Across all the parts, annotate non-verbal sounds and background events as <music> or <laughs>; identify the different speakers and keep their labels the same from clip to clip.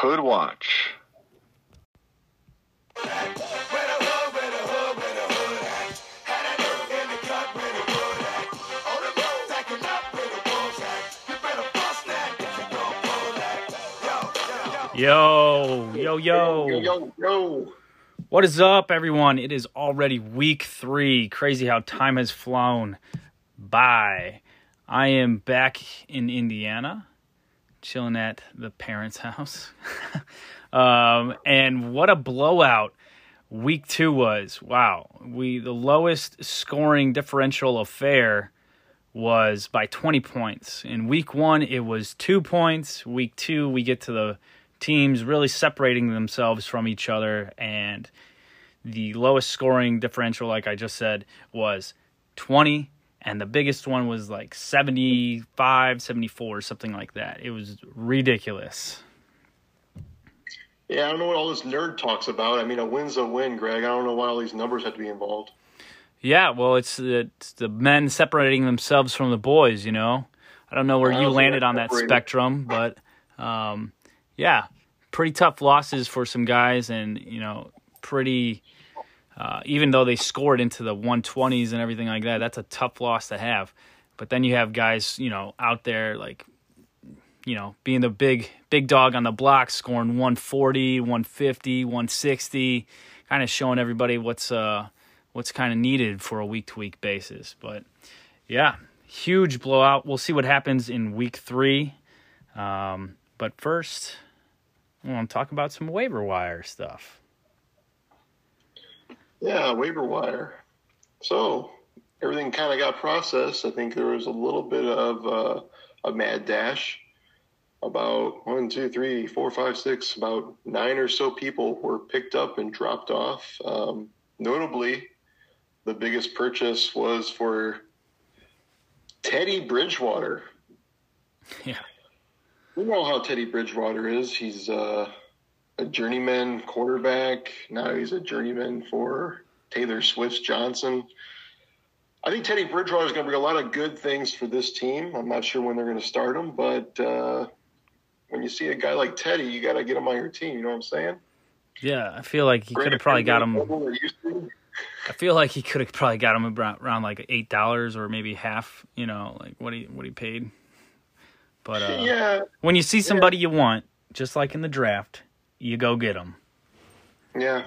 Speaker 1: Hood Watch.
Speaker 2: Yo, yo, yo.
Speaker 3: Yo, yo, yo.
Speaker 2: What is up, everyone? It is already week three. Crazy how time has flown by. I am back in Indiana, chilling at the parents' house. <laughs> um, and what a blowout week two was. Wow. We the lowest scoring differential affair was by 20 points. In week one, it was two points. Week two, we get to the teams really separating themselves from each other. And the lowest scoring differential, like I just said, was 20. And the biggest one was like 75, 74, something like that. It was ridiculous.
Speaker 3: Yeah, I don't know what all this nerd talks about. I mean, a win's a win, Greg. I don't know why all these numbers have to be involved.
Speaker 2: Yeah, well, it's, it's the men separating themselves from the boys, you know? I don't know where you
Speaker 3: don't think
Speaker 2: landed on that spectrum, but um, yeah, pretty tough losses for some guys, and you know, pretty. Uh, even though they scored into the 120s and everything like that, that's a tough loss to have. But then you have guys, you know, out there like, you know, being the big big dog on the block, scoring 140, 150, 160, kind of showing everybody what's uh what's kind of needed for a week to week basis. But yeah, huge blowout. We'll see what happens in week three. Um, but first, I want to talk about some waiver wire stuff.
Speaker 3: Yeah, waiver wire. So everything kind of got processed. I think there was a little bit of uh, a mad dash. About one, two, three, four, five, six, about nine or so people were picked up and dropped off. Um, notably, the biggest purchase was for Teddy Bridgewater.
Speaker 2: Yeah.
Speaker 3: We know how Teddy Bridgewater is. He's uh, a journeyman quarterback. Now he's a journeyman for Taylor Swift Johnson. I think Teddy Bridgewater is going to bring a lot of good things for this team. I'm not sure when they're going to start him, but uh, when you see a guy like Teddy, you got to get him on your team. You know what I'm saying?
Speaker 2: Yeah, I feel like he could have probably got him. I feel like he could have probably got him around, around like eight dollars or maybe half. You know, like what he what he paid. But uh,
Speaker 3: Yeah,
Speaker 2: when you see somebody you want, just like in the draft, you go get them.
Speaker 3: yeah.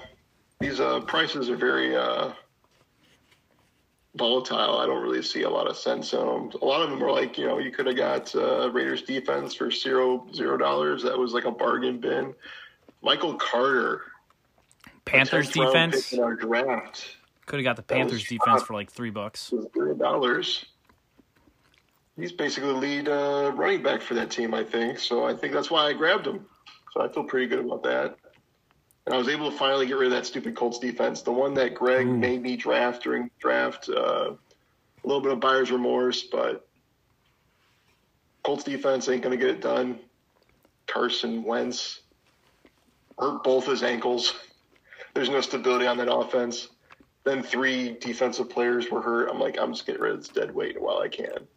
Speaker 3: These uh, prices are very uh, volatile. I don't really see a lot of sense in them. A lot of them are like, you know, you could have got uh, Raiders defense for zero zero dollars. That was like a bargain bin. Michael Carter,
Speaker 2: Panthers defense
Speaker 3: in our draft,
Speaker 2: could have got the
Speaker 3: That
Speaker 2: Panthers defense for like three bucks.
Speaker 3: zero dollars. He's basically the lead uh, running back for that team, I think. So I think that's why I grabbed him. So I feel pretty good about that. And I was able to finally get rid of that stupid Colts defense, the one that Greg
Speaker 2: Ooh.
Speaker 3: made me draft during draft. Uh, a little bit of buyer's remorse, but Colts defense ain't going to get it done. Carson Wentz hurt both his ankles. <laughs> There's no stability on that offense. Then three defensive players were hurt. I'm like, I'm just getting rid of this dead weight while I can.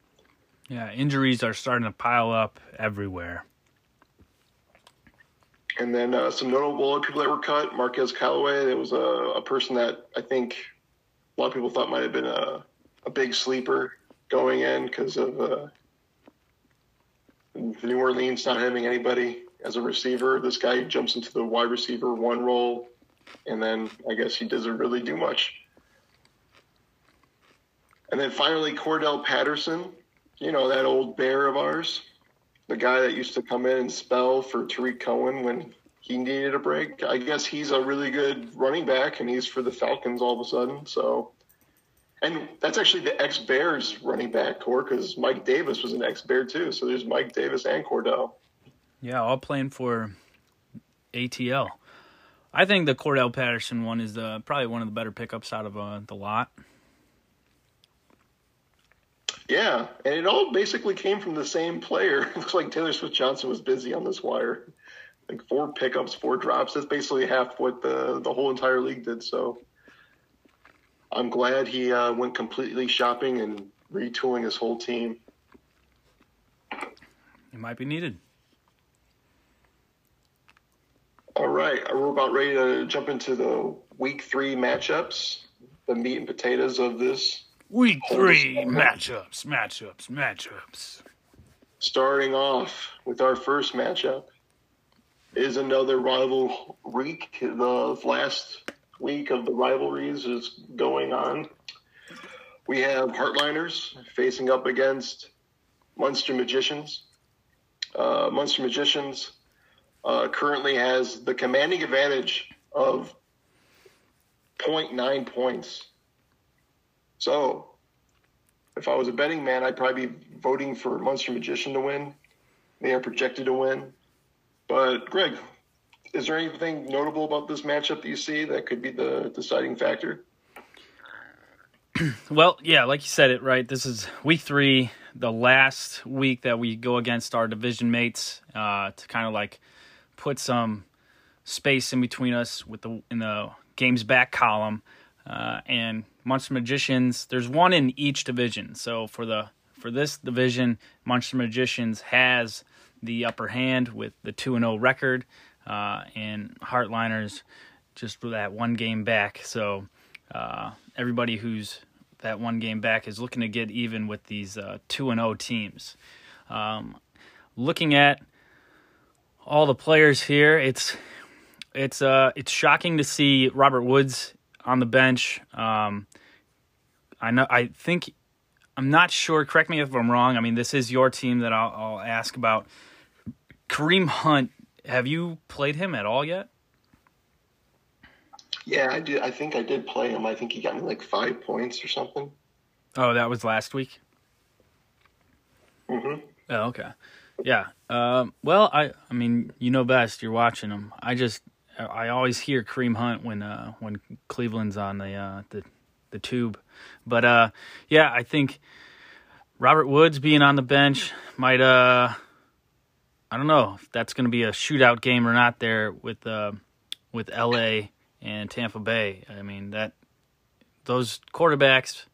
Speaker 2: Yeah, injuries are starting to pile up everywhere.
Speaker 3: And then uh, some notable people that were cut. Marquez Callaway, there was a, a person that I think a lot of people thought might have been a, a big sleeper going in because of uh, New Orleans not having anybody as a receiver. This guy jumps into the wide receiver one role, and then I guess he doesn't really do much. And then finally, Cordell Patterson, you know, that old bear of ours the guy that used to come in and spell for Tarik Cohen when he needed a break. I guess he's a really good running back, and he's for the Falcons all of a sudden. So, and that's actually the ex Bears running back core because Mike Davis was an ex Bear too. So there's Mike Davis and Cordell.
Speaker 2: Yeah, all playing for ATL. I think the Cordell Patterson one is the probably one of the better pickups out of uh, the lot.
Speaker 3: Yeah, and it all basically came from the same player. <laughs> It looks like Taylor Swift Johnson was busy on this wire. Like four pickups, four drops. That's basically half what the the whole entire league did. So I'm glad he uh, went completely shopping and retooling his whole team.
Speaker 2: It might be needed.
Speaker 3: All right, we're about ready to jump into the week three matchups, the meat and potatoes of this.
Speaker 2: Week three matchups, matchups, matchups.
Speaker 3: Starting off with our first matchup is another rival week. The last week of the rivalries is going on. We have Heartliners facing up against Munster Magicians. Uh, Munster Magicians uh, currently has the commanding advantage of 0.9 points. So, if I was a betting man, I'd probably be voting for Munster Magician to win. They are projected to win. But, Greg, is there anything notable about this matchup that you see that could be the deciding factor? <clears throat>
Speaker 2: well, yeah, like you said it right. This is week three, the last week that we go against our division mates uh, to kind of like put some space in between us with the in the games back column. Uh, and Munster Magicians, there's one in each division. So for the for this division, Munster Magicians has the upper hand with the two and zero oh record, uh, and Heartliners just that one game back. So uh, everybody who's that one game back is looking to get even with these uh, two and zero oh teams. Um, looking at all the players here, it's it's uh it's shocking to see Robert Woods on the bench. Um, I know I think I'm not sure. Correct me if I'm wrong. I mean, this is your team that I'll, I'll ask about. Kareem Hunt, have you played him at all yet?
Speaker 3: Yeah, I did. I think I did play him. I think he got me like five points or something.
Speaker 2: Oh, that was last week.
Speaker 3: Mm-hmm.
Speaker 2: Oh, okay. Yeah. Um, well, I. I mean, you know best. You're watching him. I just. I always hear Kareem Hunt when uh, when Cleveland's on the uh, the the tube, but uh, yeah, I think Robert Woods being on the bench might. Uh, I don't know if that's going to be a shootout game or not. There with uh, with L.A and Tampa Bay. I mean that those quarterbacks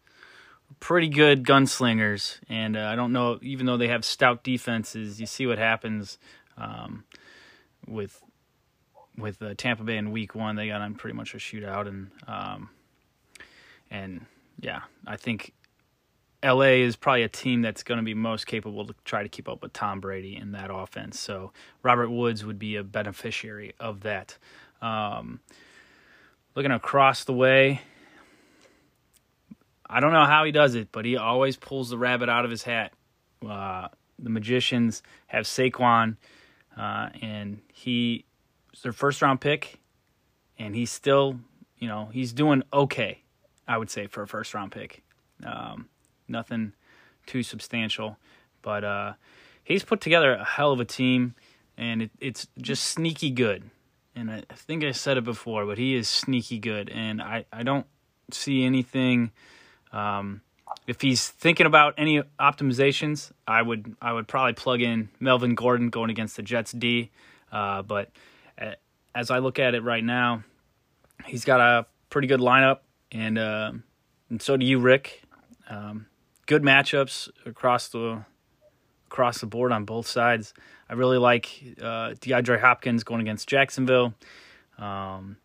Speaker 2: pretty good gunslingers, and uh, I don't know. Even though they have stout defenses, you see what happens um, with with Tampa Bay in Week One. They got on pretty much a shootout, and um, and yeah, I think LA is probably a team that's going to be most capable to try to keep up with Tom Brady in that offense. So Robert Woods would be a beneficiary of that. Um, looking across the way. I don't know how he does it, but he always pulls the rabbit out of his hat. Uh, the magicians have Saquon, uh, and he their first round pick, and he's still, you know, he's doing okay. I would say for a first round pick, um, nothing too substantial, but uh, he's put together a hell of a team, and it, it's just sneaky good and I, think I said it before, but he is sneaky good, and I, I don't see anything. Um, if he's thinking about any optimizations, I would I would probably plug in Melvin Gordon going against the Jets D. Uh, but as I look at it right now, he's got a pretty good lineup, and uh, and so do you, Rick. Um, good matchups across the across the board on both sides. I really like uh, DeAndre Hopkins going against Jacksonville, um,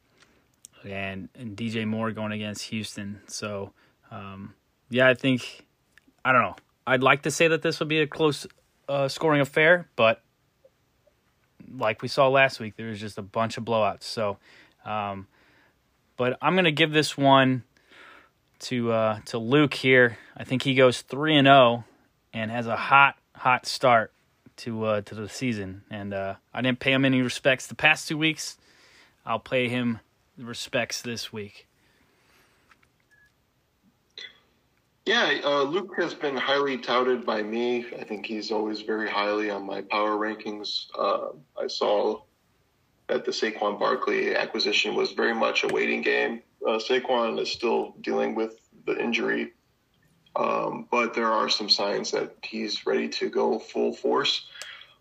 Speaker 2: and and DJ Moore going against Houston. So um, yeah, I think I don't know. I'd like to say that this would be a close uh, scoring affair, but like we saw last week, there was just a bunch of blowouts. So, um, but I'm gonna give this one to uh, to Luke here. I think he goes three and zero oh and has a hot hot start to uh, to the season, and uh, I didn't pay him any respects the past two weeks. I'll pay him respects this week.
Speaker 3: Yeah, uh, Luke has been highly touted by me. I think he's always very highly on my power rankings. Uh, I saw that the Saquon Barkley acquisition was very much a waiting game. Uh, Saquon is still dealing with the injury um, but there are some signs that he's ready to go full force.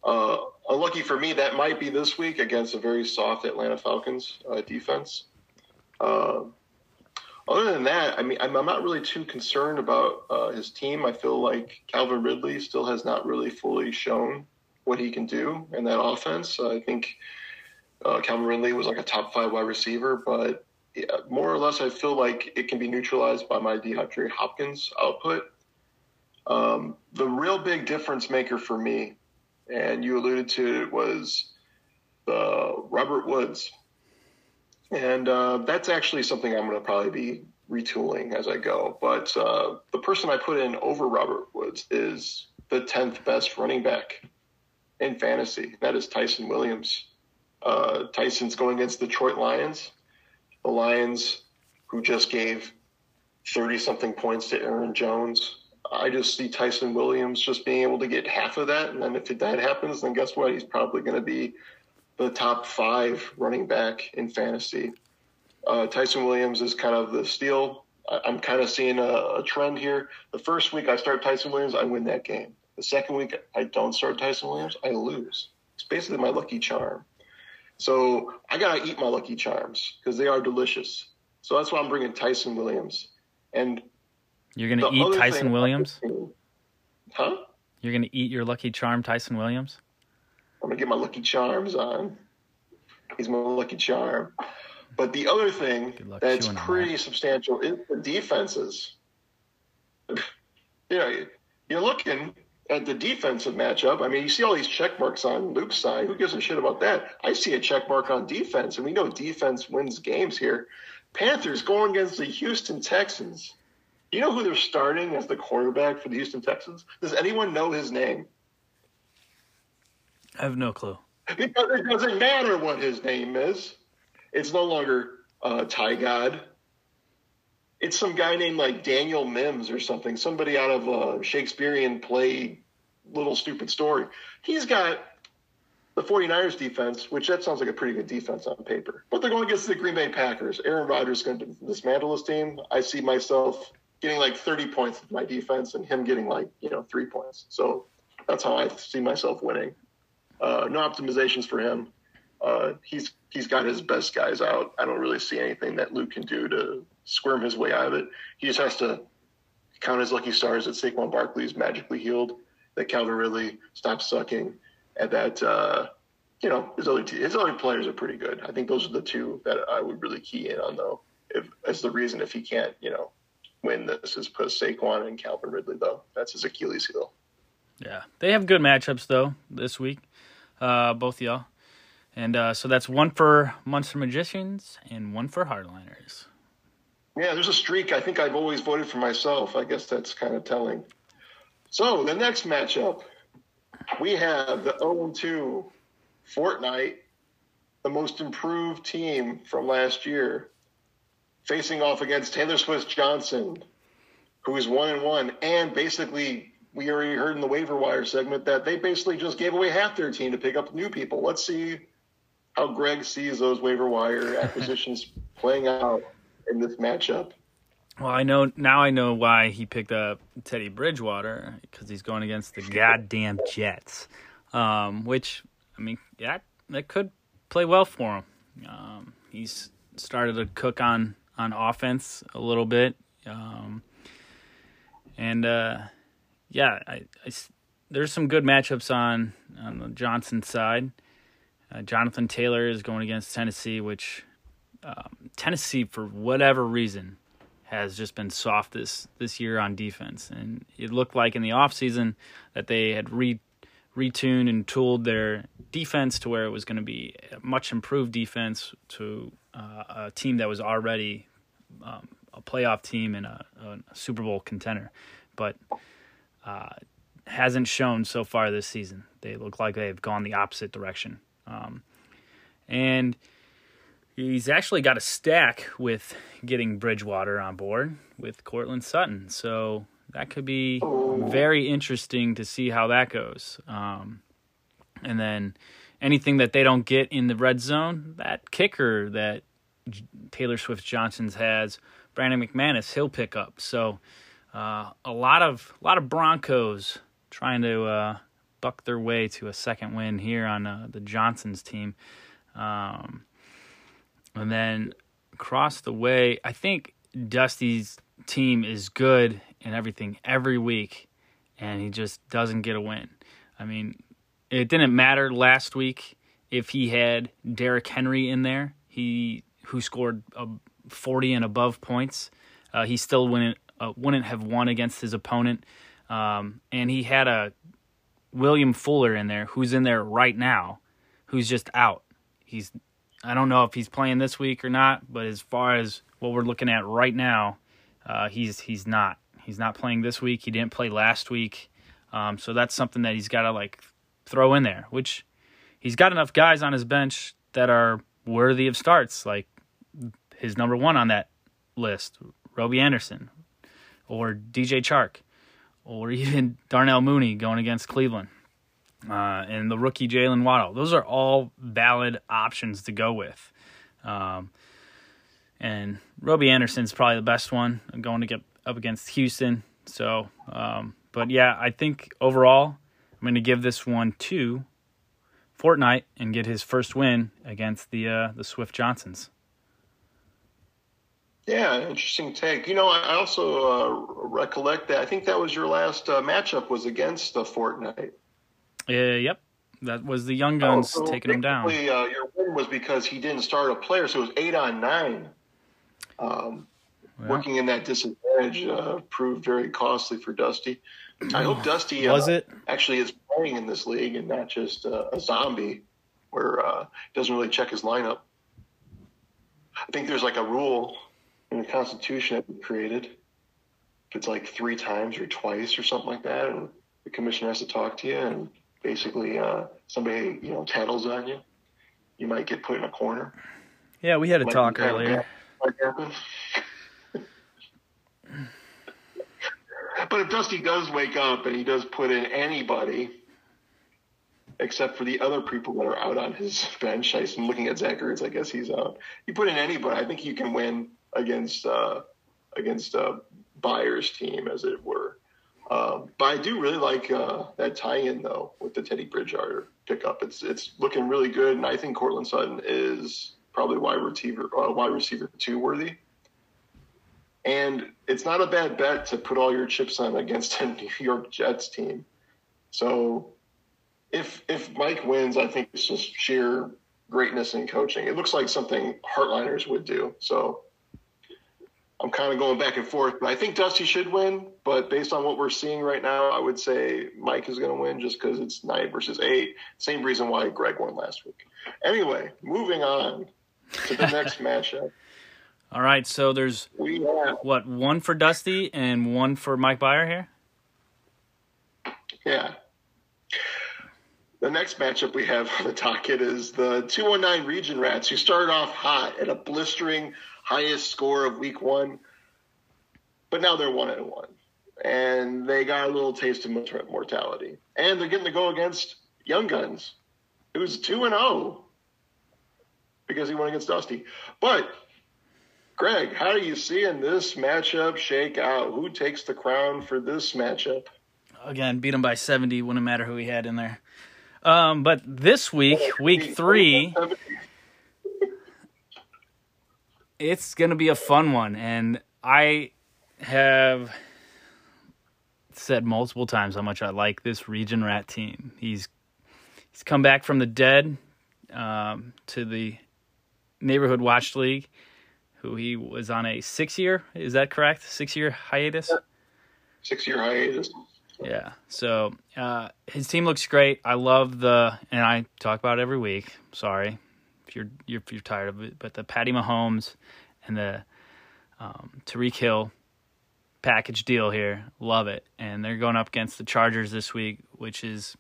Speaker 3: Uh, unlucky for me, that might be this week against a very soft Atlanta Falcons uh, defense. Uh, other than that, I mean, I'm, I'm not really too concerned about uh, his team. I feel like Calvin Ridley still has not really fully shown what he can do in that offense. I think uh, Calvin Ridley was like a top five wide receiver, but yeah, more or less, I feel like it can be neutralized by my DeAndre Hopkins output. Um, the real big difference maker for me, and you alluded to it, was the Robert Woods. And uh, that's actually something I'm going to probably be retooling as I go. But uh, the person I put in over Robert Woods is the 10th best running back in fantasy. That is Ty'Son Williams. Uh, Tyson's going against the Detroit Lions. The Lions, who just gave 30 something points to Aaron Jones. I just see Ty'Son Williams just being able to get half of that. And then if that happens, then guess what? He's probably going to be the top five running back in fantasy. Uh, Ty'Son Williams is kind of the steal. I, am kind of seeing a, a, trend here. The first week I start Ty'Son Williams, I win that game. The second week I don't start Ty'Son Williams, I lose. It's basically my lucky charm. So I gotta eat my lucky charms because they are delicious. So that's why I'm bringing Ty'Son Williams. And
Speaker 2: you're gonna eat Ty'Son Williams?
Speaker 3: Huh?
Speaker 2: You're gonna eat your lucky charm, Ty'Son Williams?
Speaker 3: I'm gonna get my lucky charms on. He's my lucky charm. But the other thing that's pretty that. substantial is the defenses. you know, you're looking at the defensive matchup. I mean, you see all these check marks on Luke's side. Who gives a shit about that? I see a check mark on defense, and we know defense wins games here. Panthers going against the Houston Texans. You know who they're starting as the quarterback for the Houston Texans? Does anyone know his name?
Speaker 2: I have no clue.
Speaker 3: Because it doesn't matter what his name is. It's no longer uh, Tyrod. It's some guy named like Daniel Mims or something, somebody out of a Shakespearean play, Little Stupid Story. He's got the 49ers defense, which that sounds like a pretty good defense on paper. But they're going against the Green Bay Packers. Aaron Rodgers is going to dismantle this team. I see myself getting like 30 points with my defense and him getting like, you know, three points. So that's how I see myself winning. Uh, no optimizations for him. Uh, he's he's got his best guys out. I don't really see anything that Luke can do to squirm his way out of it. He just has to count his lucky stars that Saquon Barkley is magically healed, that Calvin Ridley stops sucking, and that uh, you know his other t- his other players are pretty good. I think those are the two that I would really key in on though. If as the reason if he can't you know win this is put Saquon and Calvin Ridley though. That's his Achilles heel.
Speaker 2: Yeah, they have good matchups though this week, uh, both y'all, and uh, so that's one for Munster Magicians and one for Heartliners.
Speaker 3: Yeah, there's a streak. I think I've always voted for myself. I guess that's kind of telling. So the next matchup, we have the 0-2 Fortnite, the most improved team from last year, facing off against Taylor Swift Johnson, who is one and one, and basically we already heard in the waiver wire segment that they basically just gave away half their team to pick up new people. Let's see how Greg sees those waiver wire <laughs> acquisitions playing out in this matchup.
Speaker 2: Well, I know now. I know why he picked up Teddy Bridgewater because he's going against the goddamn Jets. Um, which I mean, yeah, that could play well for him. Um, he's started to cook on on offense a little bit, um, and uh, yeah, I, I, there's some good matchups on on the Johnson side. Uh, Jonathan Taylor is going against Tennessee, which um, Tennessee, for whatever reason, has just been soft this this year on defense, and it looked like in the offseason that they had re retuned and tooled their defense to where it was going to be a much improved defense to uh, a team that was already um, a playoff team and a, a, Super Bowl contender, but uh, hasn't shown so far this season. They look like they've gone the opposite direction, um, and he's actually got a stack with getting Bridgewater on board with Courtland Sutton. So that could be very interesting to see how that goes. Um, and then anything that they don't get in the red zone, that kicker that Taylor Swift Johnson's has, Brandon McManus, he'll pick up. So uh, a lot of a lot of Broncos trying to uh, buck their way to a second win here on uh, the Johnsons team. Um, and then across the way, I think Dusty's team is good and everything every week, and he just doesn't get a win. I mean, it didn't matter last week if he had Derrick Henry in there, he who scored uh, 40 and above points, uh, he still wouldn't uh, wouldn't have won against his opponent. Um, and he had a William Fuller in there, who's in there right now, who's just out. He's I don't know if he's playing this week or not, but as far as what we're looking at right now, uh, he's he's not. He's not playing this week. He didn't play last week, um, so that's something that he's got to like throw in there. Which he's got enough guys on his bench that are worthy of starts, like his number one on that list, Robbie Anderson, or DJ Chark, or <laughs> even Darnell Mooney going against Cleveland uh, and the rookie Jaylen Waddle. Those are all valid options to go with. Um, and Robbie Anderson's probably the best one going to get up against Houston. So, um, but yeah, I think overall, I'm going to give this one to Fortnite and get his first win against the uh, the Swift Johnsons.
Speaker 3: Yeah, interesting take. You know, I also uh, recollect that I think that was your last uh, matchup was against the Fortnite.
Speaker 2: Uh, yep. That was the Young Guns oh, so taking him down.
Speaker 3: Uh, your win was because he didn't start a player, so it was eight on nine. Um, well, working in that disadvantage uh, proved very costly for Dusty. I hope <sighs> Dusty
Speaker 2: was
Speaker 3: uh,
Speaker 2: it
Speaker 3: actually is playing in this league and not just uh, a zombie where uh, he doesn't really check his lineup. I think there's like a rule in the Constitution that we created. If it's like three times or twice or something like that, and the commissioner has to talk to you and basically uh, somebody you know tattles on you, you might get put in a corner.
Speaker 2: Yeah, we had a might talk earlier.
Speaker 3: but if Dusty does wake up and he does put in anybody, except for the other people that are out on his bench, I'm looking at Zach Ertz. I guess he's out. You put in anybody, I think you can win against uh, against uh, Byers' team, as it were. Um, but I do really like uh, that tie-in though with the Teddy Bridgewater pickup. It's it's looking really good, and I think Courtland Sutton is probably wide receiver uh, wide receiver two worthy. And it's not a bad bet to put all your chips on against a <laughs> New York Jets team. So if if Mike wins, I think it's just sheer greatness in coaching. It looks like something Heartliners would do. So I'm kind of going back and forth. But I think Dusty should win, but based on what we're seeing right now, I would say Mike is going to win just because it's nine versus eight. Same reason why Greg won last week. Anyway, moving on to the <laughs> next matchup.
Speaker 2: All right, so there's
Speaker 3: we have,
Speaker 2: what one for Dusty and one for Mike Byer here.
Speaker 3: Yeah. The next matchup we have on the docket is the 219 Region Rats, who started off hot at a blistering highest score of week one. But now they're one and one. And they got a little taste of mortality. And they're getting to go against Young Guns, who's 2 and 0 because he went against Dusty. But, Greg, how are you seeing this matchup shake out? Who takes the crown for this matchup?
Speaker 2: Again, beat him by 70. Wouldn't matter who he had in there. Um, but this week, week three, it's going to be a fun one. And I have said multiple times how much I like this Region Rat team. He's he's come back from the dead um, to the Neighborhood Watch League, who he was on a six year. Is that correct? Six year hiatus.
Speaker 3: Six year hiatus.
Speaker 2: Yeah. So uh, his team looks great. I love the, and I talk about it every week. Sorry, if you're, you're if you're tired of it, but the Patty Mahomes and the um, Tyreek Hill package deal here, love it. And they're going up against the Chargers this week, which is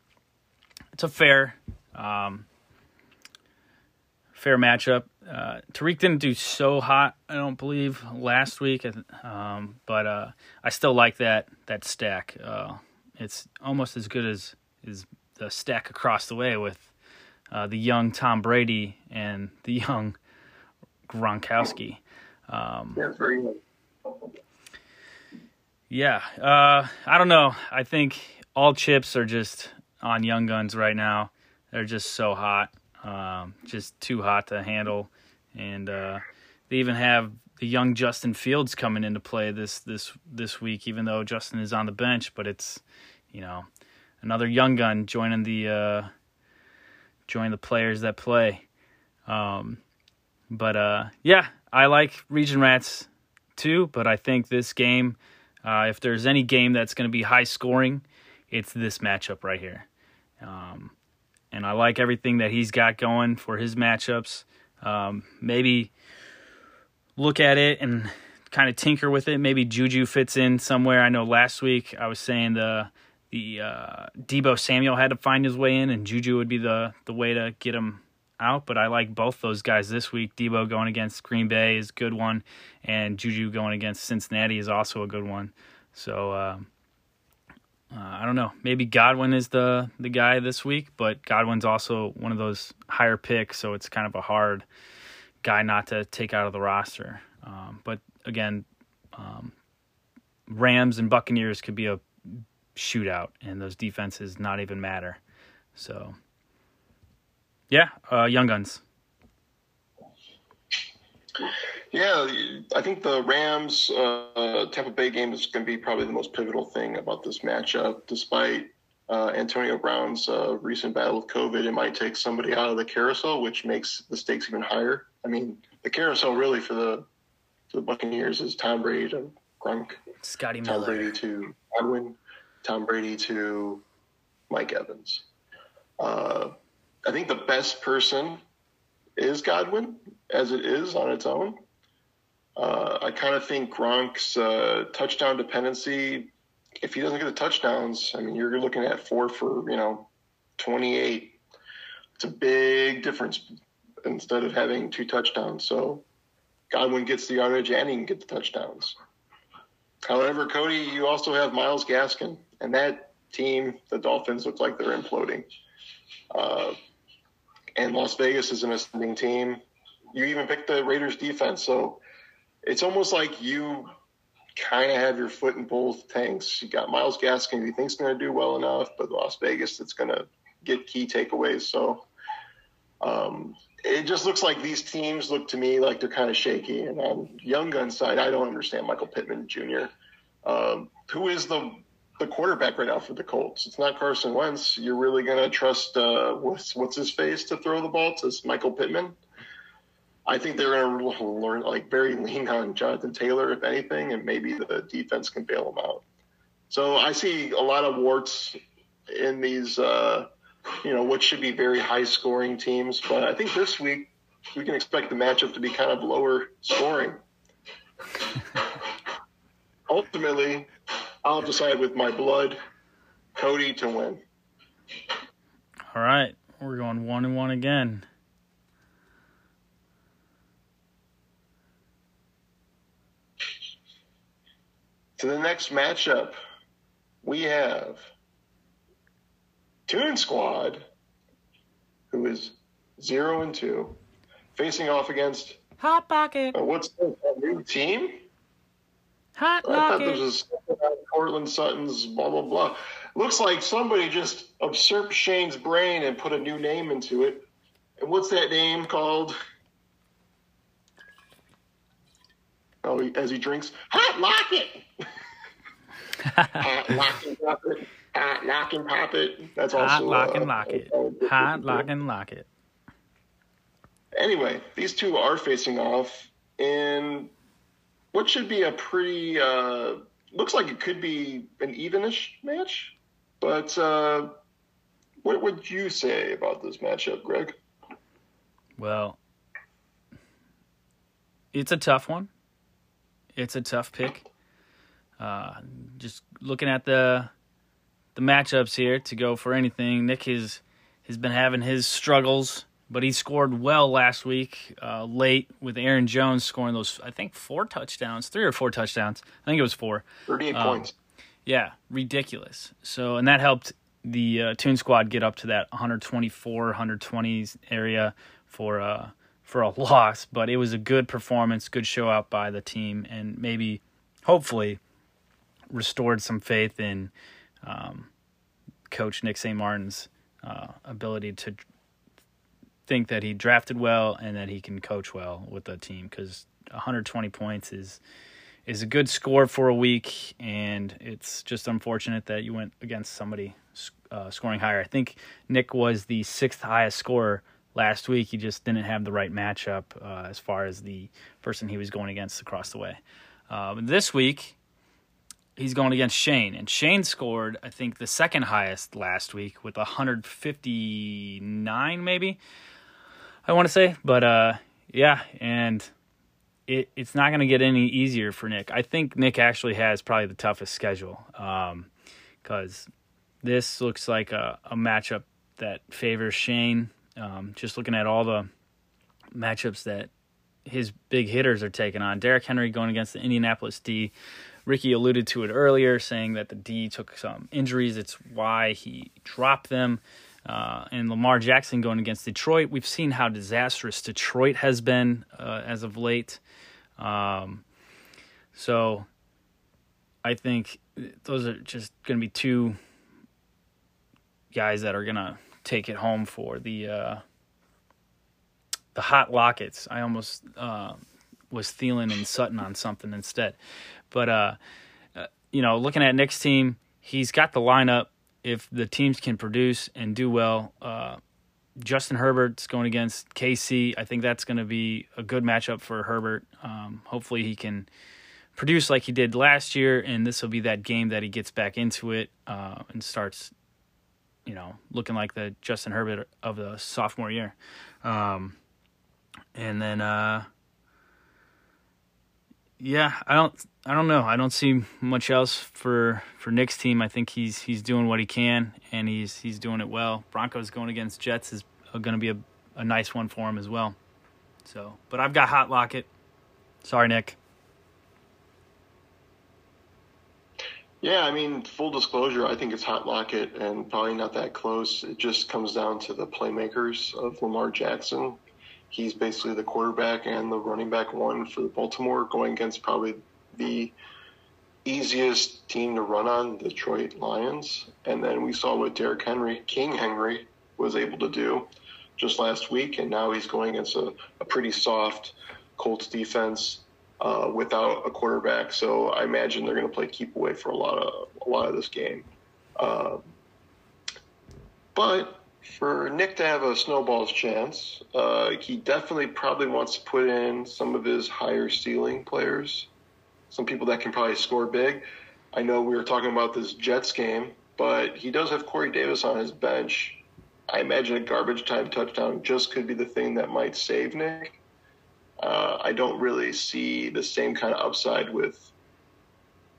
Speaker 2: it's a fair um, fair matchup. Uh, Tyreek didn't do so hot, I don't believe, last week, um, but uh, I still like that that stack. Uh, it's almost as good as is the stack across the way with uh, the young Tom Brady and the young Gronkowski. Um,
Speaker 3: yeah,
Speaker 2: uh, I don't know. I think all chips are just on Young Guns right now. They're just so hot, um, just too hot to handle, and uh, they even have the young Justin Fields coming into play this this this week. Even though Justin is on the bench, but it's you know another young gun joining the uh, join the players that play. Um, but uh, yeah, I like Region Rats too. But I think this game, uh, if there's any game that's going to be high scoring, it's this matchup right here. Um, and I like everything that he's got going for his matchups. Um, maybe look at it and kind of tinker with it. Maybe Juju fits in somewhere. I know last week I was saying the the uh, Deebo Samuel had to find his way in, and Juju would be the the way to get him out. But I like both those guys this week. Deebo going against Green Bay is a good one, and Juju going against Cincinnati is also a good one. So. Uh, uh, I don't know. Maybe Godwin is the the guy this week, but Godwin's also one of those higher picks, so it's kind of a hard guy not to take out of the roster. Um, but again, um, Rams and Buccaneers could be a shootout, and those defenses not even matter. So, yeah, uh, Young Guns.
Speaker 3: Yeah, I think the Rams uh, Tampa Bay game is going to be probably the most pivotal thing about this matchup. Despite uh, Antonio Brown's uh, recent battle with COVID, it might take somebody out of the carousel, which makes the stakes even higher. I mean, the carousel really for the for the Buccaneers is Tom Brady to Gronk,
Speaker 2: Scotty
Speaker 3: Tom
Speaker 2: Miller.
Speaker 3: Brady to Godwin, Tom Brady to Mike Evans. Uh, I think the best person is Godwin as it is on its own. Uh, I kind of think Gronk's uh, touchdown dependency. If he doesn't get the touchdowns, I mean, you're looking at four for you know, 28. It's a big difference instead of having two touchdowns. So Godwin gets the yardage and he can get the touchdowns. However, Cody, you also have Myles Gaskin, and that team, the Dolphins, look like they're imploding. Uh, and Las Vegas is an ascending team. You even picked the Raiders defense, so it's almost like you kind of have your foot in both tanks. You got Myles Gaskin, who you think's going to do well enough, but Las Vegas that's going to get key takeaways. So um, it just looks like these teams look to me like they're kind of shaky. And on Young Gun side, I don't understand Michael Pittman Jr. Um, who is the the quarterback right now for the Colts? It's not Carson Wentz. You're really going to trust uh, what's what's his face to throw the ball to Michael Pittman? I think they're going <laughs> to learn like very lean on Jonathan Taylor, if anything, and maybe the defense can bail them out. So I see a lot of warts in these, uh, you know, what should be very high scoring teams. But I think this week we can expect the matchup to be kind of lower scoring. <laughs> Ultimately, I'll decide with my blood, Cody to win.
Speaker 2: All right, we're going one and one again.
Speaker 3: To the next matchup, we have Toon Squad, who is zero and two, facing off against
Speaker 2: Hot pocket,
Speaker 3: uh, what's this, a new team?
Speaker 2: Hot
Speaker 3: I thought this was Courtland Sutton's blah blah blah. Looks like somebody just usurped Shane's brain and put a new name into it. And what's that name called? Oh, he, as he drinks, hot lock <laughs> it. hot lock and pop it. Hot lock and pop it. That's also
Speaker 2: Hot lock and
Speaker 3: uh,
Speaker 2: lock it.
Speaker 3: uh,
Speaker 2: Hot lock and lock it.
Speaker 3: Anyway, these two are facing off in what should be a pretty uh, looks like it could be an evenish match. But uh, what would you say about this matchup, Greg?
Speaker 2: Well, it's a tough one. It's a tough pick. Uh, just looking at the the matchups here to go for anything. Nick has has been having his struggles, but he scored well last week, uh, late with Aaron Jones scoring those. I think four touchdowns, three or four touchdowns. I think it was four.
Speaker 3: Thirty-eight
Speaker 2: Um,
Speaker 3: points.
Speaker 2: Yeah, ridiculous. So, and that helped the uh, Toon Squad get up to that 124, 120s area for uh for a <laughs> loss. But it was a good performance, good show out by the team, and maybe, hopefully, restored some faith in um, Coach Nick St. Martin's uh, ability to think that he drafted well and that he can coach well with the team because 120 points is is a good score for a week, and it's just unfortunate that you went against somebody uh, scoring higher. I think Nick was the sixth highest scorer last week. He just didn't have the right matchup uh, as far as the person he was going against across the way. Uh, this week, he's going against Shane, and Shane scored, I think, the second highest last week with 159, maybe. I want to say, but uh, yeah, and it, it's not going to get any easier for Nick. I think Nick actually has probably the toughest schedule because um, this looks like a, a, matchup that favors Shane. Um, just looking at all the matchups that his big hitters are taking on. Derrick Henry going against the Indianapolis D. Ricky alluded to it earlier, saying that the D took some injuries. It's why he dropped them. Uh, and Lamar Jackson going against Detroit. We've seen how disastrous Detroit has been uh, as of late. Um, so I think those are just going to be two guys that are going to take it home for the uh, the hot lockets. I almost uh, was Thielen and Sutton on something instead, but uh, uh, you know, looking at Nick's team, he's got the lineup. If the teams can produce and do well, uh, Justin Herbert's going against KC. I think that's going to be a good matchup for Herbert. Um, hopefully, he can produce like he did last year, and this will be that game that he gets back into it uh, and starts, you know, looking like the Justin Herbert of the sophomore year. Um, and then, uh, yeah, I don't, I don't know. I don't see much else for for Nick's team. I think he's he's doing what he can, and he's he's doing it well. Broncos going against Jets is going to be a, a nice one for him as well. So, but I've got Hot Locket. Sorry, Nick.
Speaker 3: Yeah, I mean, full disclosure, I think it's Hot Locket and probably not that close. It just comes down to the playmakers of Lamar Jackson. He's basically the quarterback and the running back one for Baltimore, going against probably the easiest team to run on, the Detroit Lions. And then we saw what Derrick Henry, King Henry, was able to do just last week. And now he's going against a, a pretty soft Colts defense uh, without a quarterback. So I imagine they're going to play keep away for a lot of a lot of this game. Uh, but for Nick to have a snowball's chance, uh, he definitely probably wants to put in some of his higher ceiling players some people that can probably score big. I know we were talking about this Jets game, but he does have Corey Davis on his bench. I imagine a garbage time touchdown just could be the thing that might save Nick. Uh, I don't really see the same kind of upside with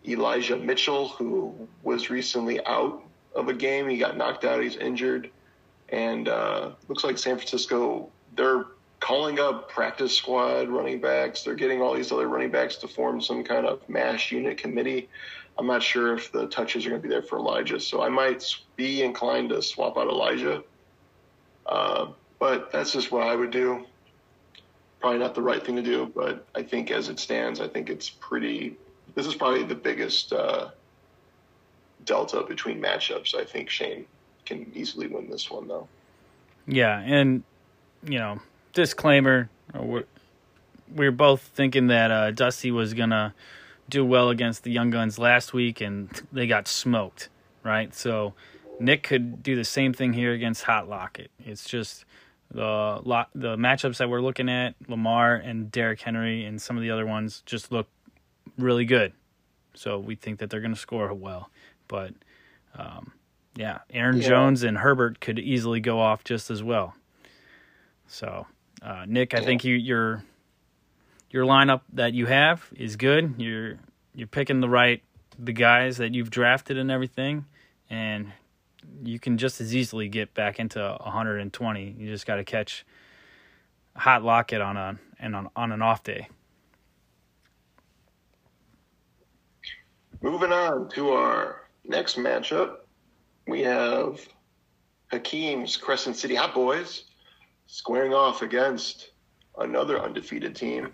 Speaker 3: Elijah Mitchell, who was recently out of a game. He got knocked out. He's injured. And uh, looks like San Francisco, they're calling up practice squad running backs. They're getting all these other running backs to form some kind of mash unit committee. I'm not sure if the touches are going to be there for Elijah, so I might be inclined to swap out Elijah. Uh, but that's just what I would do. Probably not the right thing to do, but I think as it stands, I think it's pretty. This is probably the biggest uh, delta between matchups. I think Shane can easily win this one, though.
Speaker 2: Yeah, and you know, disclaimer: we're, we are both thinking that uh, Dusty was gonna do well against the Young Guns last week, and they got smoked, right? So Nick could do the same thing here against Hot Locket. It's just the lot the matchups that we're looking at, Lamar and Derrick Henry, and some of the other ones just look really good. So we think that they're going to score well, but um, yeah, Aaron yeah. Jones and Herbert could easily go off just as well. So uh, Nick, I think you your your lineup that you have is good. You're you're picking the right the guys that you've drafted and everything, and you can just as easily get back into 120. You just got to catch a hot locket on a and on on an off day.
Speaker 3: Moving on to our next matchup, we have Hakeem's Crescent City Hot Boys squaring off against another undefeated team.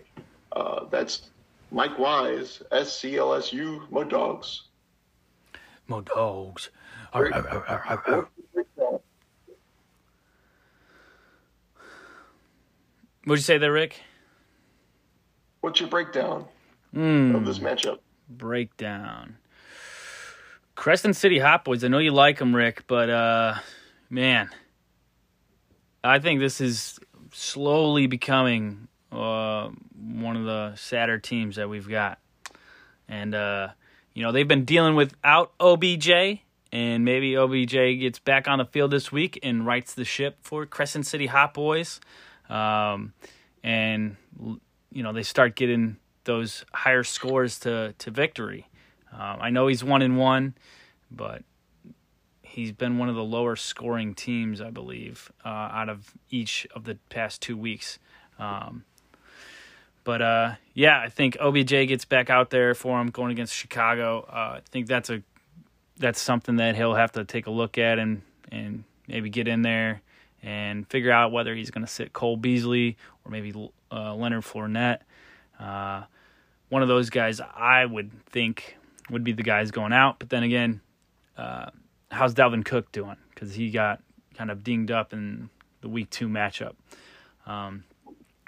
Speaker 3: Uh, that's Mike Wise, SCLSU Mud Dogs.
Speaker 2: Mud Dogs. What'd you say there, Rick?
Speaker 3: What's your breakdown?
Speaker 2: Mm,
Speaker 3: of this matchup.
Speaker 2: breakdown. Crescent City Hot Boys. I know you like them, Rick, but uh, man, I think this is slowly becoming uh, one of the sadder teams that we've got. And uh, you know they've been dealing without OBJ, and maybe OBJ gets back on the field this week and rights the ship for Crescent City Hot Boys. Um, and you know they start getting those higher scores to to victory. Um, I know he's one in one, but he's been one of the lower scoring teams, I believe, uh, out of each of the past two weeks. Um, but uh, yeah, I think OBJ gets back out there for him going against Chicago. Uh, I think that's a that's something that he'll have to take a look at and and maybe get in there and figure out whether he's going to sit Cole Beasley or maybe uh, Leonard Fournette. Uh, one of those guys I would think would be the guys going out. But then again, uh, how's Dalvin Cook doing? Because he got kind of dinged up in the week two matchup. Um,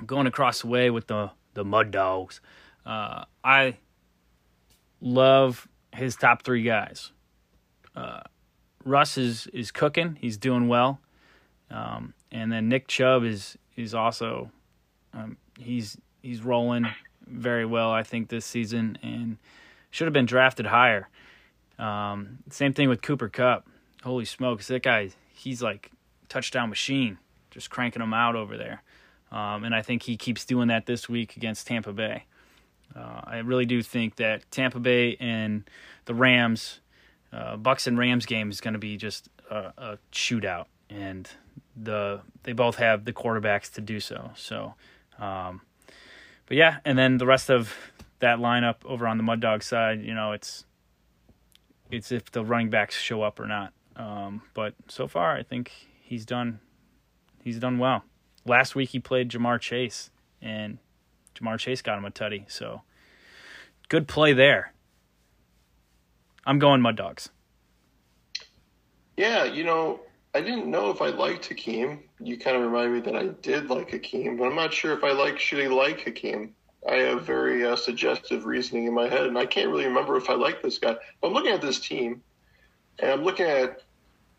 Speaker 2: going across the way with the the Mud Dogs. Uh, I love his top three guys. Uh, Russ is is cooking. He's doing well, um, and then Nick Chubb is is also um, he's he's rolling very well. I think this season and should have been drafted higher. Um, same thing with Cooper Kupp. Holy smokes, that guy he's like touchdown machine, just cranking them out over there. Um, and I think he keeps doing that this week against Tampa Bay. Uh, I really do think that Tampa Bay and the Rams, uh, Bucks and Rams game is going to be just a, a, shootout, and the they both have the quarterbacks to do so. So, um, but yeah, and then the rest of that lineup over on the Mud Dog side, you know, it's it's if the running backs show up or not. Um, but so far, I think he's done he's done well last week he played Ja'Marr Chase, and Ja'Marr Chase got him a tutty. So good play there. I'm going Mud Dogs.
Speaker 3: Yeah, you know, I didn't know if I liked Hakeem. You kind of remind me that I did like Hakeem, but I'm not sure if I like should I like Hakeem. I have very uh, suggestive reasoning in my head, and I can't really remember if I like this guy. But I'm looking at this team, and I'm looking at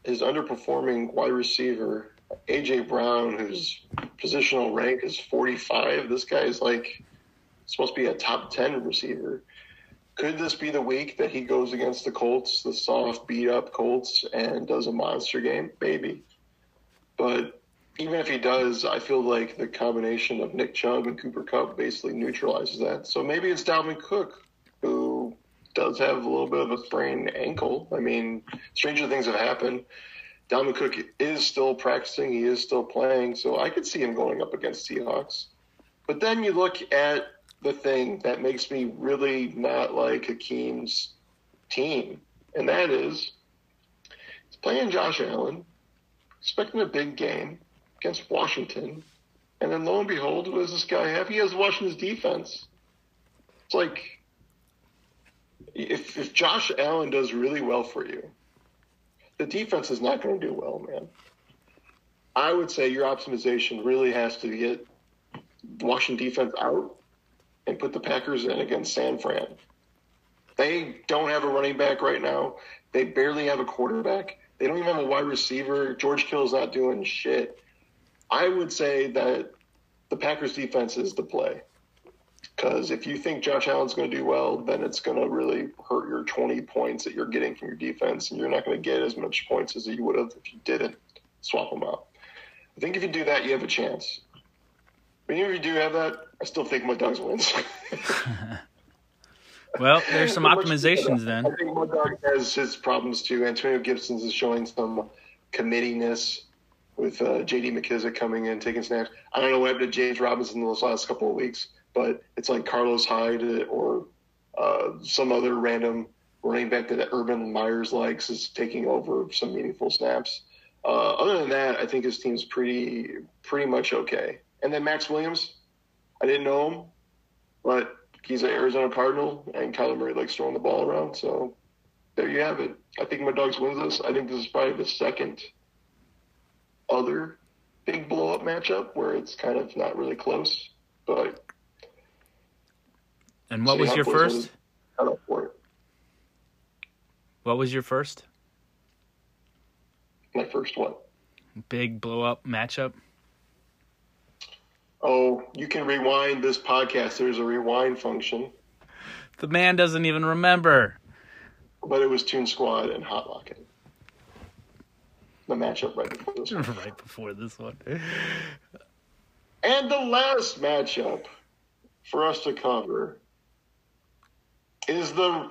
Speaker 3: his underperforming wide receiver AJ Brown, whose positional rank is 45. This guy is like supposed to be a top 10 receiver. Could this be the week that he goes against the Colts, the soft, beat up Colts, and does a monster game? Maybe. But even if he does, I feel like the combination of Nick Chubb and Cooper Kupp basically neutralizes that. So maybe it's Dalvin Cook, who does have a little bit of a sprained ankle. I mean, stranger things have happened. Dalvin Cook is still practicing. He is still playing. So I could see him going up against Seahawks. But then you look at the thing that makes me really not like Hakeem's team, and that is he's playing Josh Allen, expecting a big game against Washington, and then lo and behold, what does this guy have? He has Washington's defense. It's like if if Josh Allen does really well for you, the defense is not going to do well, man. I would say your optimization really has to get Washington defense out and put the Packers in against San Fran. They don't have a running back right now. They barely have a quarterback. They don't even have a wide receiver. George Kittle's not doing shit. I would say that the Packers defense is the play. Because if you think Josh Allen's going to do well, then it's going to really hurt your 20 points that you're getting from your defense, and you're not going to get as much points as you would have if you didn't swap them out. I think if you do that, you have a chance. But even if you do have that, I still think Mud Dogs wins. <laughs>
Speaker 2: well, there's some <laughs> optimizations then.
Speaker 3: I think Mud Dog has his problems too. Antonio Gibson's is showing some committiness with uh, J.D. McKissic coming in, taking snaps. I don't know what happened to James Robinson in those last couple of weeks but it's like Carlos Hyde or uh, some other random running back that Urban Myers likes is taking over some meaningful snaps. Uh, other than that, I think his team's pretty pretty much okay. And then Maxx Williams, I didn't know him, but he's an Arizona Cardinal, and Kyler Murray likes throwing the ball around. So there you have it. I think my dogs wins this. I think this is probably the second other big blow up matchup where it's kind of not really close, but
Speaker 2: And what was your first? What was your first
Speaker 3: My first one.
Speaker 2: big blow up matchup?
Speaker 3: Oh, you can rewind this podcast. There's a rewind function,
Speaker 2: The man doesn't even remember.
Speaker 3: but it was Toon Squad and Hot Locking. The matchup right before this one. <laughs>
Speaker 2: right before this one.
Speaker 3: And the last matchup for us to cover is the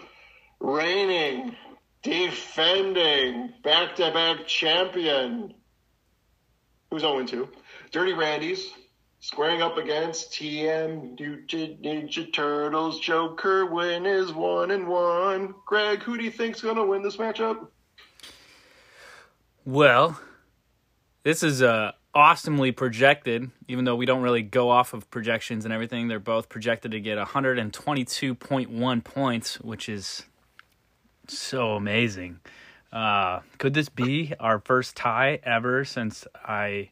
Speaker 3: reigning, defending, back to back champion. Who's 0 2? Dirty Randy's squaring up against TM Mutant Ninja Turtles. Joe Kerwin is 1 and 1. Greg, who do you think's going to win this matchup?
Speaker 2: Well, this is uh, awesomely projected, even though we don't really go off of projections and everything. They're both projected to get 122.1 points, which is so amazing. Uh, could this be our first tie ever since I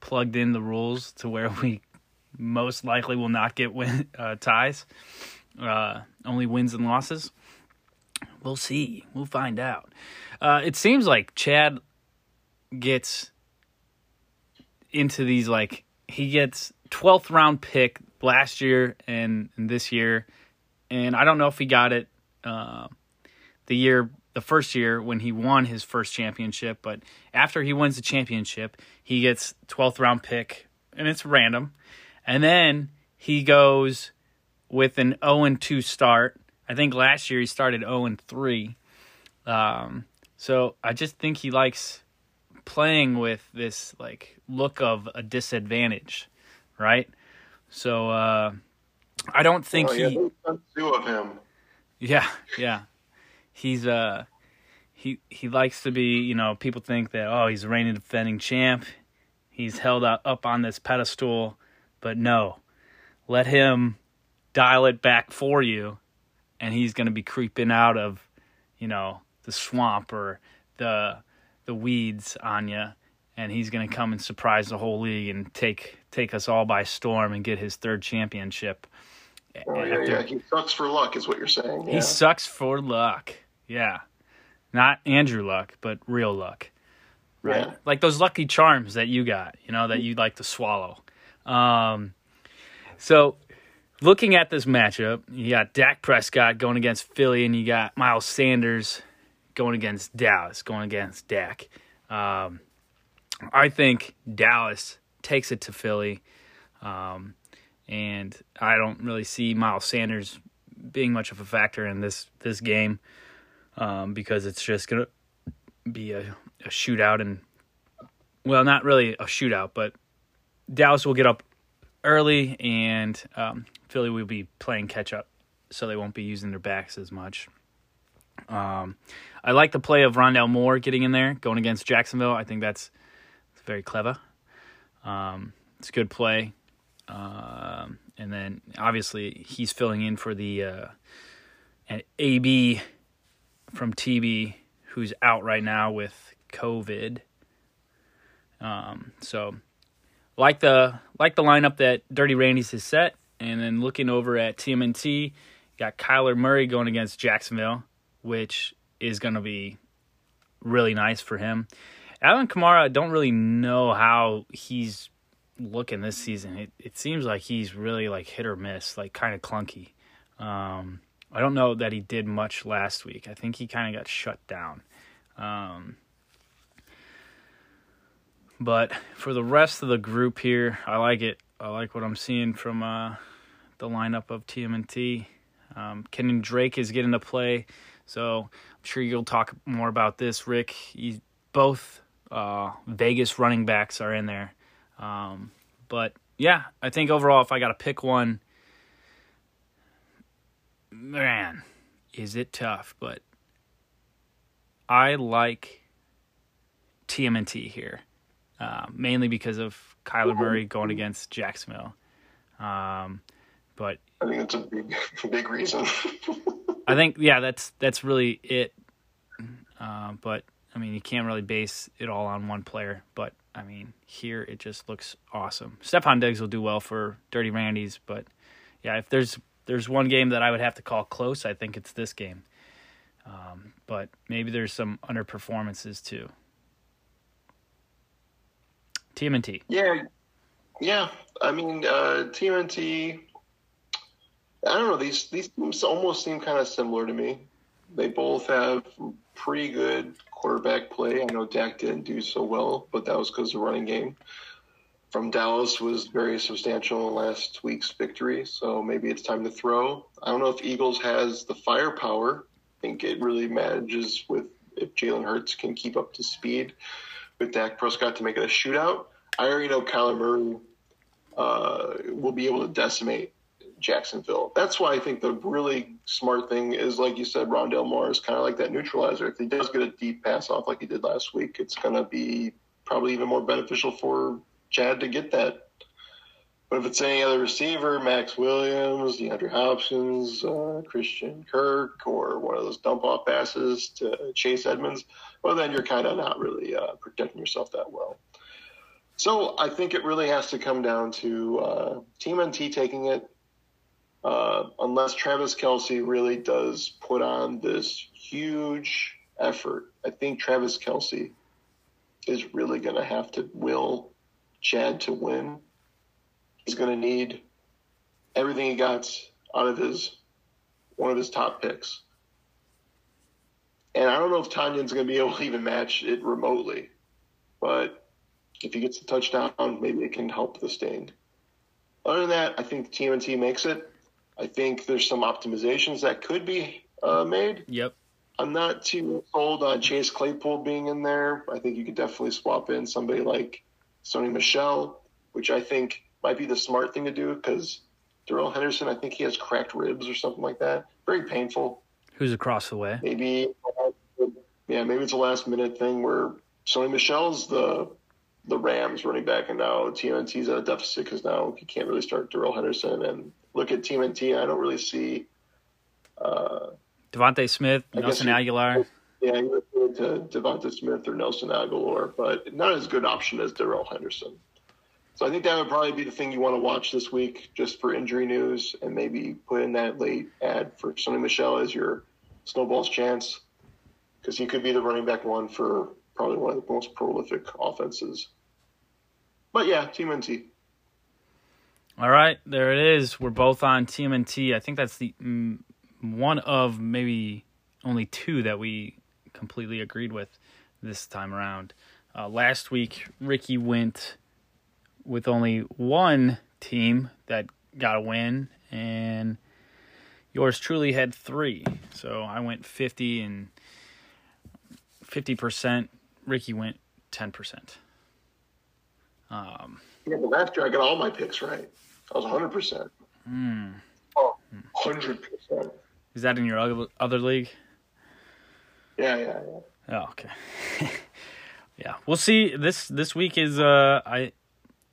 Speaker 2: plugged in the rules to where we most likely will not get win <laughs> uh, ties, uh, only wins and losses? We'll see. We'll find out. Uh, it seems like Chad gets into these like he gets 12th round pick last year and, and this year. And i don't know if he got it uh, the year the first year when he won his first championship but after he wins the championship he gets 12th round pick and it's random. And then he goes with an 0 and 2 start. I think last year he started 0 and 3 um, so i just think he likes playing with this like look of a disadvantage, right? So uh, I don't think
Speaker 3: oh, yeah,
Speaker 2: he.
Speaker 3: two of him.
Speaker 2: Yeah, yeah. He's uh he he likes to be, you know, people think that oh, he's a reigning defending champ. He's held up, up on this pedestal, but no. Let him dial it back for you and he's going to be creeping out of, you know, the swamp or the the weeds on you and he's going to come and surprise the whole league and take take us all by storm and get his third championship.
Speaker 3: Oh, yeah,
Speaker 2: After-
Speaker 3: yeah. He sucks for luck, is what you're saying. Yeah.
Speaker 2: he sucks for luck. Yeah. Not Andrew luck, but real luck. Right?
Speaker 3: Yeah.
Speaker 2: Like those lucky charms that you got, you know, that you'd like to swallow. Um so looking at this matchup, you got Dak Prescott going against Philly and you got Miles Sanders going against Dallas, going against Dak. Um I think Dallas takes it to Philly. Um and I don't really see Miles Sanders being much of a factor in this this game um, because it's just gonna be a, a shootout and well, not really a shootout, but Dallas will get up early and um, Philly will be playing catch up, so they won't be using their backs as much. Um, I like the play of Rondale Moore getting in there, going against Jacksonville. I think that's very clever. Um, it's a good play. Um, and then obviously he's filling in for the uh, an AB from TB who's out right now with COVID. Um, so like the like the lineup that Dirty Randy's has set, and then looking over at TMNT, got Kyler Murray going against Jacksonville, which is going to be really nice for him. Alvin Kamara, I don't really know how he's looking this season. It it seems like he's really like hit or miss, like kind of clunky. Um, I don't know that he did much last week. I think he kind of got shut down. Um, but for the rest of the group here, I like it. I like what I'm seeing from uh, the lineup of TMNT. Um, Kenyon Drake is getting to play, so I'm sure you'll talk more about this, Rick. You, both uh, Vegas running backs are in there. Um, but yeah, I think overall, if I got to pick one, man, is it tough. But I like TMNT here, uh, mainly because of Kyler Murray going against Jacksonville. Um, but
Speaker 3: I think that's a big, <laughs> big reason. <laughs>
Speaker 2: I think yeah, that's that's really it. Uh, but I mean, you can't really base it all on one player. But I mean, here it just looks awesome. Stefon Diggs will do well for Dirty Randy's, but yeah, if there's there's one game that I would have to call close, I think it's this game. Um, but maybe there's some underperformances too. TMNT.
Speaker 3: Yeah, yeah. I mean, uh, TMNT. I don't know. These these teams almost seem kind of similar to me. They both have pretty good quarterback play. I know Dak didn't do so well, but that was because the running game from Dallas was very substantial in last week's victory. So maybe it's time to throw. I don't know if Eagles has the firepower. I think it really manages with if Jalen Hurts can keep up to speed with Dak Prescott to make it a shootout. I already know Kyler Murray uh, will be able to decimate Jacksonville. That's why I think the really smart thing is, like you said, Rondale Moore is kind of like that neutralizer. If he does get a deep pass off like he did last week, it's going to be probably even more beneficial for Chad to get that. But if it's any other receiver, Maxx Williams, DeAndre Hopkins, uh, Christian Kirk, or one of those dump off passes to Chase Edmonds, well, then you're kind of not really uh, protecting yourself that well. So I think it really has to come down to uh, TMNT taking it, uh, unless Travis Kelce really does put on this huge effort. I think Travis Kelce is really going to have to will Chad to win. He's going to need everything he got out of his one of his top picks. And I don't know if Tonyan's going to be <laughs> able to even match it remotely, but if he gets a touchdown, maybe it can help the sting. Other than that, I think TMNT makes it. I think there's some optimizations that could be uh, made.
Speaker 2: Yep.
Speaker 3: I'm not too sold on Chase Claypool being in there. I think you could definitely swap in somebody like Sony Michel, which I think might be the smart thing to do because Darrell Henderson, I think he has cracked ribs or something like that. Very painful.
Speaker 2: Who's across the way?
Speaker 3: Maybe, yeah, maybe it's a last minute thing where Sony Michel's the the Rams running back, and now TMNT's at a deficit because now he can't really start Darrell Henderson. And look at TMNT, I don't really see. Uh,
Speaker 2: DeVonta Smith,
Speaker 3: I
Speaker 2: Nelson Agholor.
Speaker 3: yeah, you to Devonta Smith or Nelson Agholor, but not as good option as Darrell Henderson. So I think that would probably be the thing you want to watch this week, just for injury news, and maybe put in that late ad for Sony Michel as your snowball's chance, because he could be the running back one for probably one of the most prolific offenses. But yeah, Team NT.
Speaker 2: All right, there it is. We're both on TMNT. I think that's the mm, one of maybe only two that we completely agreed with this time around. Uh, last week, Ricky went with only one team that got a win, and yours truly had three. So I went 50 and 50%. Ricky went 10%. Um,
Speaker 3: Yeah, but last year I got all my picks right. I was 100%.
Speaker 2: hmm.
Speaker 3: Oh, 100%.
Speaker 2: Is that in your other, other league?
Speaker 3: Yeah, yeah, yeah.
Speaker 2: Oh, okay. <laughs> yeah, we'll see. This this week is uh I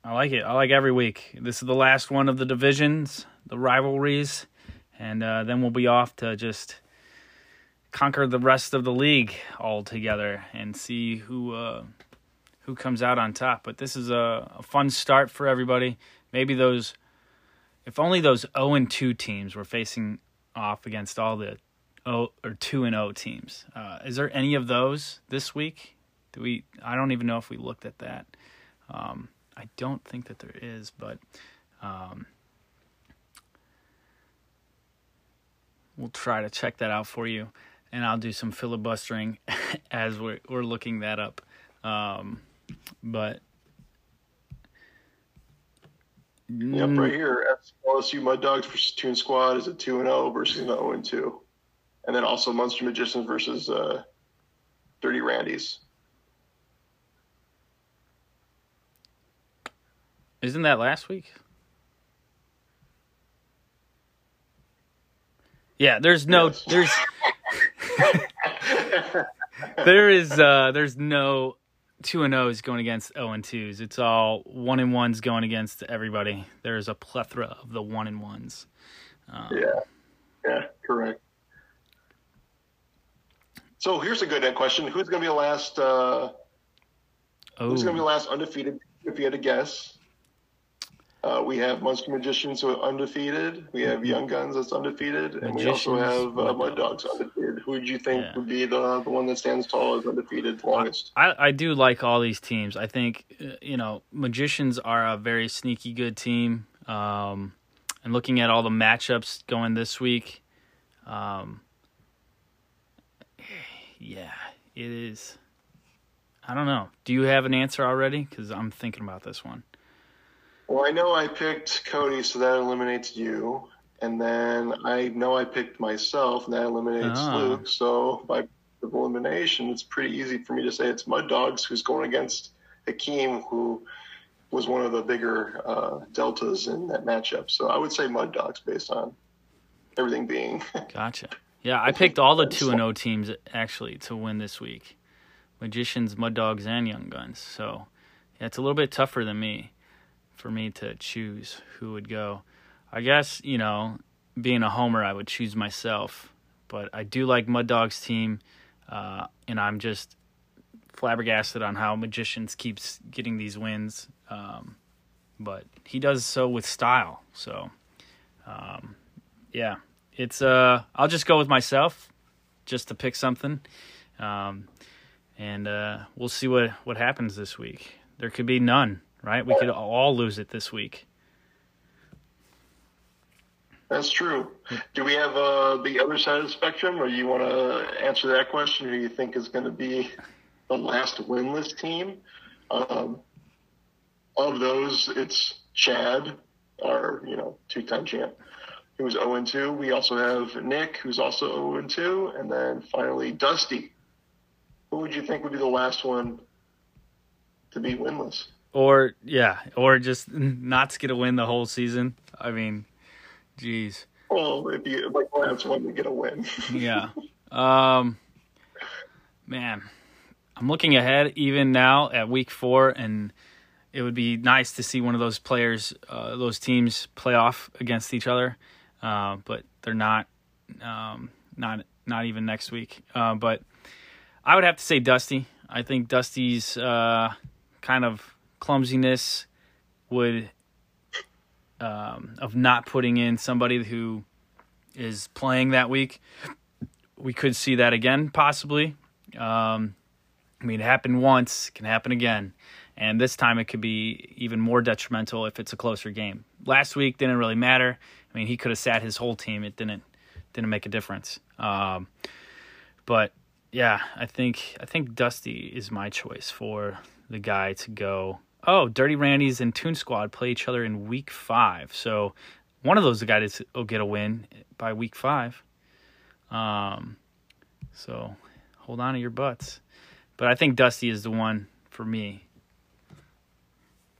Speaker 2: I like it. I like every week. This is the last one of the divisions, the rivalries, and uh, then we'll be off to just conquer the rest of the league all together and see who uh, who comes out on top. But this is a, a fun start for everybody. Maybe those, if only those zero and two teams were facing off against all the O or two and O teams. Uh, is there any of those this week? Do we? I don't even know if we looked at that. Um, I don't think that there is, but um, we'll try to check that out for you, and I'll do some filibustering <laughs> as we're we're looking that up. Um, but
Speaker 3: Yep, right here. LSU Mud Dogs versus Toon Squad is a 2 and 0 versus an 0 and 2. And then also Munster Magicians versus uh, Dirty Randy's.
Speaker 2: Isn't that last week? Yeah, there's no
Speaker 3: Yes.
Speaker 2: there's <laughs> there is uh there's no two and O's going against O and twos. It's all one and ones going against everybody. There's a plethora of the one and ones. Um,
Speaker 3: Yeah. Yeah, correct. So here's a good question. Who's going to be the last uh,
Speaker 2: Oh,
Speaker 3: who's going to be the last undefeated if you had to guess? Uh, we have Munster Magicians who are undefeated. We have Young Guns that's undefeated, and we also have uh, Mud Dogs undefeated. Who would you think
Speaker 2: Yeah.
Speaker 3: would be the the one that stands tall as undefeated longest?
Speaker 2: I, I do like all these teams. I think uh, you know magicians are a very sneaky good team. Um, and looking at all the matchups going this week, um, yeah, it is. I don't know. Do you have an answer already? Because I'm thinking about this one.
Speaker 3: Well, I know I picked Cody, so that eliminates you. And then I know I picked myself, and that eliminates
Speaker 2: Ah.
Speaker 3: Luke. So by elimination, it's pretty easy for me to say it's Mud Dogs who's going against Hakeem, who was one of the bigger uh, deltas in that matchup. So I would say Mud Dogs based on everything being. <laughs>
Speaker 2: Gotcha. Yeah, I picked all the two and O teams actually to win this week. Magicians, Mud Dogs, and Young Guns. So yeah, it's a little bit tougher than me for me to choose who would go. I guess, you know, being a homer, I would choose myself. But I do like Mud Dogs team, uh, and I'm just flabbergasted on how Magicians keeps getting these wins. Um, but he does so with style. So um, yeah, it's uh I'll just go with myself just to pick something. Um and uh we'll see what what happens this week. There could be none, right? We could all lose it this week.
Speaker 3: That's true. Do we have uh, the other side of the spectrum, or do you want to answer that question? Who you think is going to be the last winless team? Um, of those, it's Chad, our you know two-time champ, who's 0 and 2. We also have Nick, who's also 0 and 2, and then finally Dusty. Who would you think would be the last one to be winless?
Speaker 2: Or yeah, or just not to get a win the whole season. I mean, geez.
Speaker 3: Well, if you like last one to get a win. <laughs>
Speaker 2: Yeah. Um man, I'm looking ahead even now at week 4 and it would be nice to see one of those players uh, those teams play off against each other. Uh, but they're not um, not not even next week. Uh, but I would have to say Dusty. I think Dusty's uh, kind of clumsiness would um, of not putting in somebody who is playing that week. We could see that again, possibly. Um, I mean, it happened once, can happen again, and this time it could be even more detrimental if it's a closer game. Last week didn't really matter. I mean, he could have sat his whole team; it didn't didn't make a difference. Um, but yeah, I think I think Dusty is my choice for the guy to go. Oh, Dirty Randy's and Toon Squad play each other in week five, so one of those guys will get a win by week five. Um, so hold on to your butts. But I think Dusty is the one for me.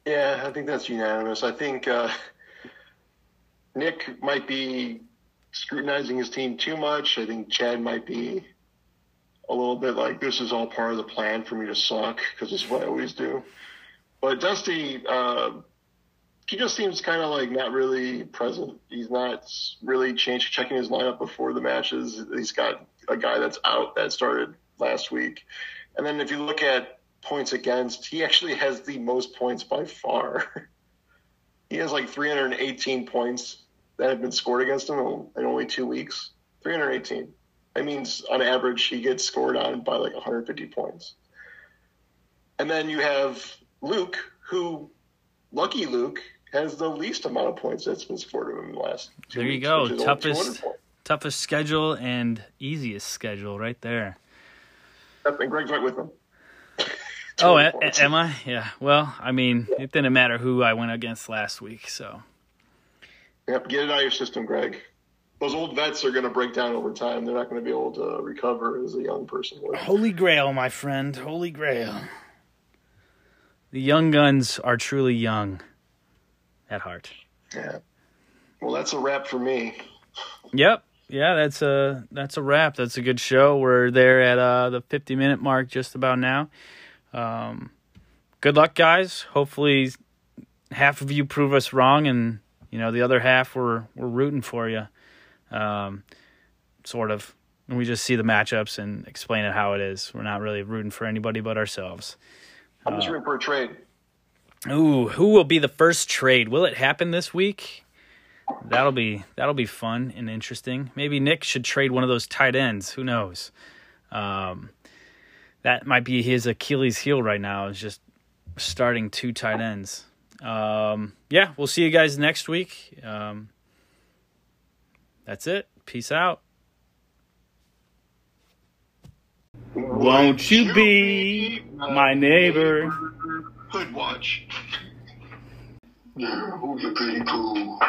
Speaker 3: Yeah, I think that's unanimous. I think uh, Nick might be scrutinizing his team too much. I think Chad might be a little bit like, this is all part of the plan for me to suck because it's what I always do. But Dusty, uh, he just seems kind of like not really present. He's not really checking his lineup before the matches. He's got a guy that's out that started last week. And then if you look at points against, he actually has the most points by far. <laughs> he has like 318 points that have been scored against him in only two weeks. 318. That means on average he gets scored on by like 150 points. And then you have Luke, who, lucky Luke, has the least amount of points that's been scored of him in the last two
Speaker 2: There you
Speaker 3: weeks,
Speaker 2: go.
Speaker 3: which is only 200
Speaker 2: Toughest toughest schedule and easiest schedule right there.
Speaker 3: Yep, And Greg's right with him. <laughs>
Speaker 2: Oh,
Speaker 3: 200
Speaker 2: a- a- am I? Yeah. Well, I mean, it didn't matter who I went against last week, so
Speaker 3: Yep, get it out of your system, Greg. Those old vets are going to break down over time. They're not going to be able to recover as a young person would.
Speaker 2: Holy Grail, my friend. Holy Grail. The young guns are truly young at heart.
Speaker 3: Yeah. Well, that's a wrap for me.
Speaker 2: Yep. Yeah, that's a that's a wrap. That's a good show. We're there at uh, the 50 minute mark just about now. Um, good luck, guys. Hopefully, half of you prove us wrong, and you know the other half we're we're rooting for you. Um, sort of. And we just see the matchups and explain it how it is. We're not really rooting for anybody but ourselves.
Speaker 3: I'm just rooting for a trade.
Speaker 2: Ooh, who will be the first trade? Will it happen this week? That'll be that'll be fun and interesting. Maybe Nick should trade one of those tight ends. Who knows? Um, that might be his Achilles heel right now. Is just starting two tight ends. Um, yeah, we'll see you guys next week. Um, that's it. Peace out. Won't you be my neighbor?
Speaker 3: Hood watch.
Speaker 1: Yeah, who's your pretty cool?